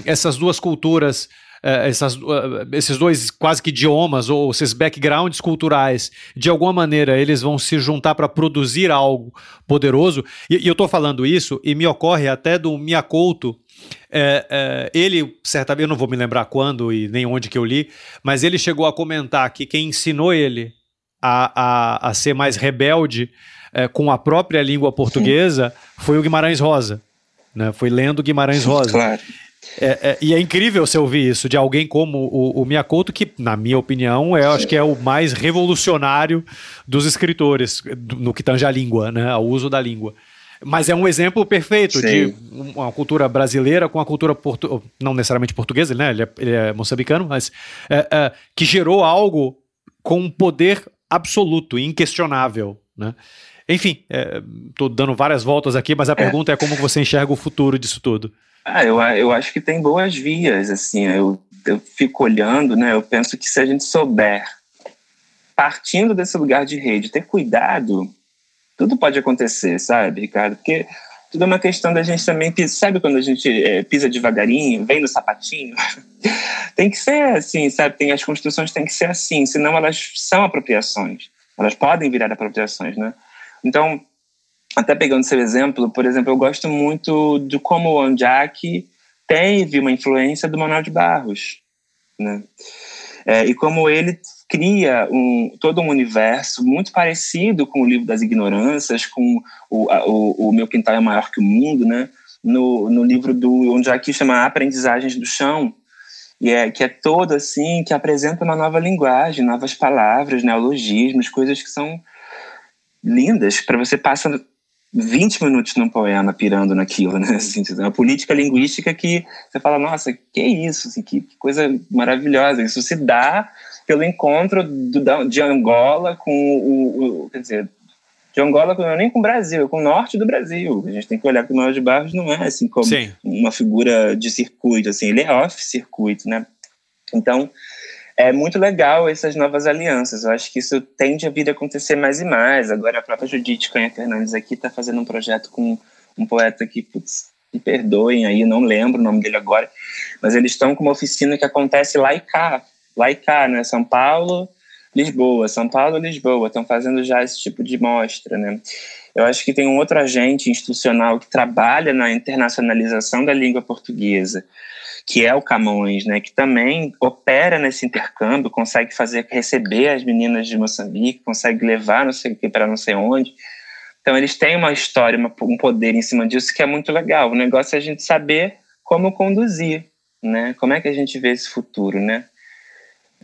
essas duas culturas essas, uh, esses dois quase que idiomas ou esses backgrounds culturais, de alguma maneira eles vão se juntar para produzir algo poderoso. E, e eu estou falando isso e me ocorre até do Miyakoto, é, é, ele, certa vez, eu não vou me lembrar quando e nem onde que eu li, mas ele chegou a comentar que quem ensinou ele a, a, a ser mais rebelde é, com a própria língua portuguesa Sim. foi o Guimarães Rosa. Né? Foi lendo Guimarães Rosa. Claro. É, é, e é incrível você ouvir isso de alguém como o, o Miyakoto, que, na minha opinião, é, acho que é o mais revolucionário dos escritores no que tange a língua, né, ao uso da língua. Mas é um exemplo perfeito Sim. de uma cultura brasileira com a cultura portu não necessariamente portuguesa, né? Ele é, ele é moçambicano, mas é, é, que gerou algo com um poder absoluto, inquestionável, né? Enfim, estou é, dando várias voltas aqui, mas a é. pergunta é como você enxerga o futuro disso tudo. Ah, eu, eu acho que tem boas vias, assim, eu, eu fico olhando, né, eu penso que se a gente souber, partindo desse lugar de rede, ter cuidado, tudo pode acontecer, sabe, Ricardo? Porque tudo é uma questão da gente também, sabe quando a gente é, pisa devagarinho, vem no sapatinho? tem que ser assim, sabe? Tem, as construções têm que ser assim, senão elas são apropriações. Elas podem virar apropriações, né? Então, até pegando seu exemplo, por exemplo, eu gosto muito de como o Anjak teve uma influência do Manuel de Barros, né? É, e como ele cria um, todo um universo muito parecido com o livro das ignorâncias, com o, a, o, o, Meu Quintal é Maior que o Mundo, né? No, no livro do Onjaki chama Aprendizagens do Chão, e é, que é todo assim, que apresenta uma nova linguagem, novas palavras, neologismos, coisas que são lindas para você passar 20 minutos num poema pirando naquilo, né? Assim, uma política linguística que você fala, nossa, que isso, assim, que, que, coisa maravilhosa. Isso se dá pelo encontro do, de Angola com o, o, quer dizer, de Angola não é nem com o Brasil, é com o norte do Brasil. A gente tem que olhar que o Manuel de Barros não é assim como Sim. uma figura de circuito, assim, ele é off-circuito, né? Então, é muito legal essas novas alianças. Eu acho que isso tende a vir a acontecer mais e mais. Agora a própria Judite Canha Fernandes aqui está fazendo um projeto com um poeta que, putz, me perdoem aí, não lembro o nome dele agora, mas eles estão com uma oficina que acontece lá e cá, lá e cá, né? São Paulo, Lisboa, São Paulo, Lisboa, estão fazendo já esse tipo de mostra, né? Eu acho que tem um outro agente institucional que trabalha na internacionalização da língua portuguesa, que é o Camões, né, que também opera nesse intercâmbio, consegue fazer receber as meninas de Moçambique, consegue levar não sei o que para não sei onde. Então eles têm uma história, uma, um poder em cima disso que é muito legal. O negócio é a gente saber como conduzir, né? Como é que a gente vê esse futuro, né?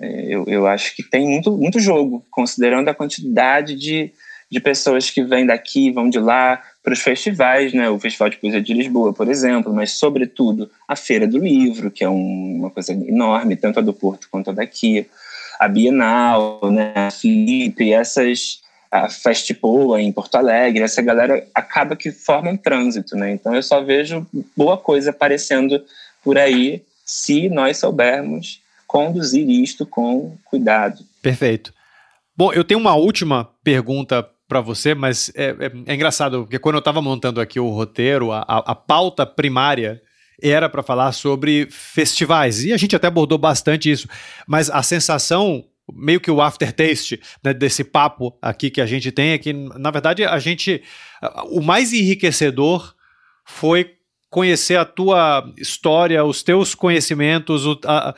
É, eu, eu acho que tem muito, muito jogo, considerando a quantidade de, de pessoas que vêm daqui, vão de lá, para os festivais, né? O Festival de Poesia de Lisboa, por exemplo, mas sobretudo a Feira do Livro, que é um, uma coisa enorme, tanto a do Porto quanto a daqui, a Bienal, né? A Felipe, essas a Festipoa em Porto Alegre, essa galera acaba que forma um trânsito, né? Então eu só vejo boa coisa aparecendo por aí se nós soubermos conduzir isto com cuidado. Perfeito. Bom, eu tenho uma última pergunta para você, mas é, é, é, engraçado, porque quando eu estava montando aqui o roteiro, a, a pauta primária era para falar sobre festivais, e a gente até abordou bastante isso, mas a sensação, meio que o aftertaste né, desse papo aqui que a gente tem é que, na verdade, a gente. O mais enriquecedor foi conhecer a tua história, os teus conhecimentos, a,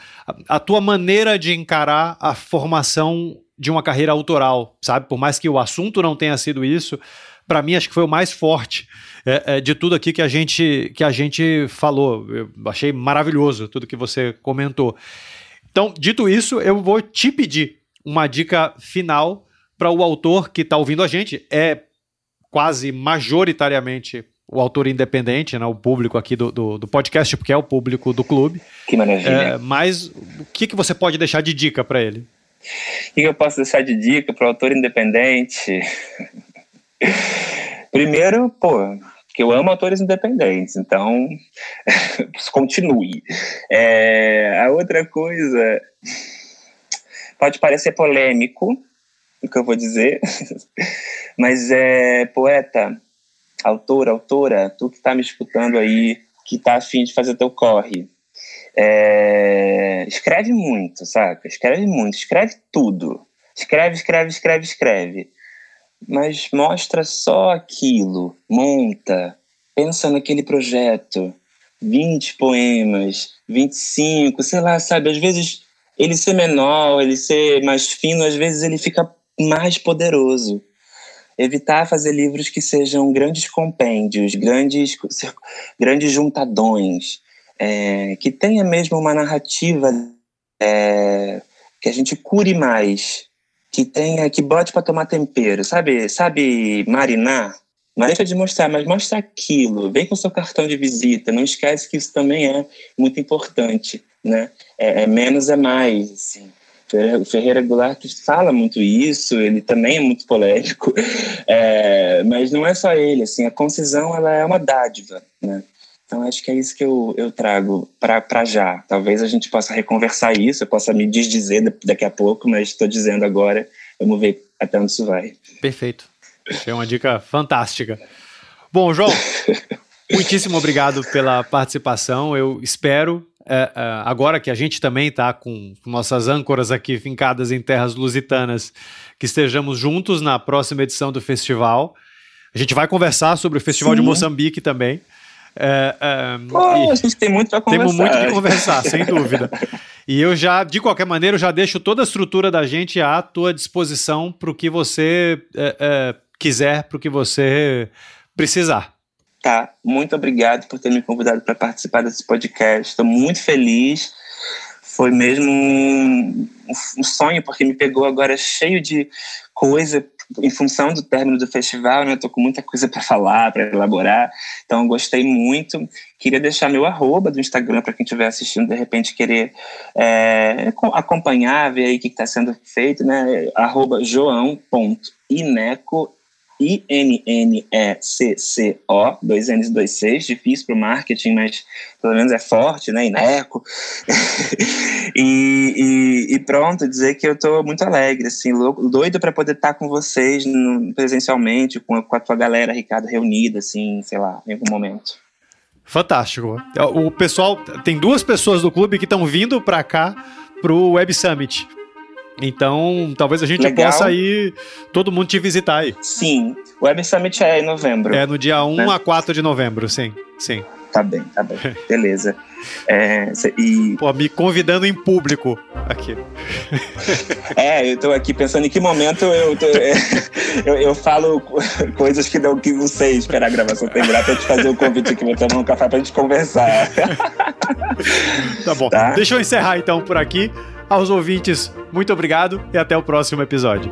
a tua maneira de encarar a formação de uma carreira autoral, sabe? Por mais que o assunto não tenha sido isso, para mim acho que foi o mais forte é, é, de tudo aqui que a gente que a gente falou. Eu achei maravilhoso tudo que você comentou. Então, dito isso, eu vou te pedir uma dica final para o autor que está ouvindo a gente. É quase majoritariamente o autor independente, né, o público aqui do, do, do, podcast, porque é o público do clube. Que maravilha. É, mas o que, que você pode deixar de dica para ele? O que eu posso deixar de dica para o autor independente? Primeiro, pô, que eu amo autores independentes, então continue. É, a outra coisa pode parecer polêmico o que eu vou dizer, mas é poeta, autor, autora, tu que está me escutando aí, que está afim de fazer teu corre é, escreve muito, saca? Escreve muito, escreve tudo. Escreve, escreve, escreve, escreve. Mas mostra só aquilo, monta, pensa naquele projeto. 20 poemas, 25, sei lá, sabe? Às vezes ele ser menor, ele ser mais fino, às vezes ele fica mais poderoso. Evitar fazer livros que sejam grandes compêndios, grandes, grandes juntadões é, que tenha mesmo uma narrativa é, que a gente cure mais, que tenha, que bote para tomar tempero, sabe? Sabe marinar? Mas deixa de mostrar, mas mostra aquilo. Vem com seu cartão de visita. Não esquece que isso também é muito importante, né? É, é menos é mais. Assim. O Ferreira Goulart fala muito isso. Ele também é muito polêmico, é, mas não é só ele. Assim, a concisão ela é uma dádiva, né? Então, acho que é isso que eu, eu trago para já. Talvez a gente possa reconversar isso, eu possa me desdizer daqui a pouco, mas estou dizendo agora. Vamos ver até onde isso vai. Perfeito. É uma dica fantástica. Bom, João, muitíssimo obrigado pela participação. Eu espero, é, é, agora que a gente também está com nossas âncoras aqui fincadas em terras lusitanas, que estejamos juntos na próxima edição do festival. A gente vai conversar sobre o Festival Sim. de Moçambique também. É, é, Pô, a gente tem muito para conversar. Temos muito que conversar, sem dúvida. E eu já, de qualquer maneira, eu já deixo toda a estrutura da gente à tua disposição para o que você é, é quiser, para o que você precisar. Tá, muito obrigado por ter me convidado para participar desse podcast. Estou muito feliz. Foi mesmo um, um sonho, porque me pegou agora cheio de coisa em função do término do festival, né, eu tô com muita coisa para falar, para elaborar, então gostei muito. Queria deixar meu arroba do Instagram para quem estiver assistindo, de repente querer é, acompanhar, ver aí o que está sendo feito, né? Arroba joão.ineco, I-N-N-E-C-C-O, dois N's, dois C's, difícil para o marketing, mas pelo menos é forte, né? Ineco. e, e, e, pronto, dizer que eu estou muito alegre, assim, louco, doido para poder estar tá com vocês no, presencialmente, com a, com a tua galera, Ricardo, reunida, assim, sei lá, em algum momento. Fantástico. O pessoal, tem duas pessoas do clube que estão vindo para cá pro Web Summit. Então, talvez a gente Legal. possa ir todo mundo te visitar aí. Sim. O Web Summit é em novembro. É no dia 1 né? a 4 de novembro, sim. Sim. Tá bem, tá bem. Beleza. É, e... Pô, me convidando em público aqui. É, eu tô aqui pensando em que momento eu, tô, é, eu, eu, falo coisas que não, que não sei esperar a gravação terminar pra te fazer o um convite aqui, vou tomar um café pra gente conversar. Tá bom. Tá? Deixa eu encerrar então por aqui. Aos ouvintes, muito obrigado e até o próximo episódio.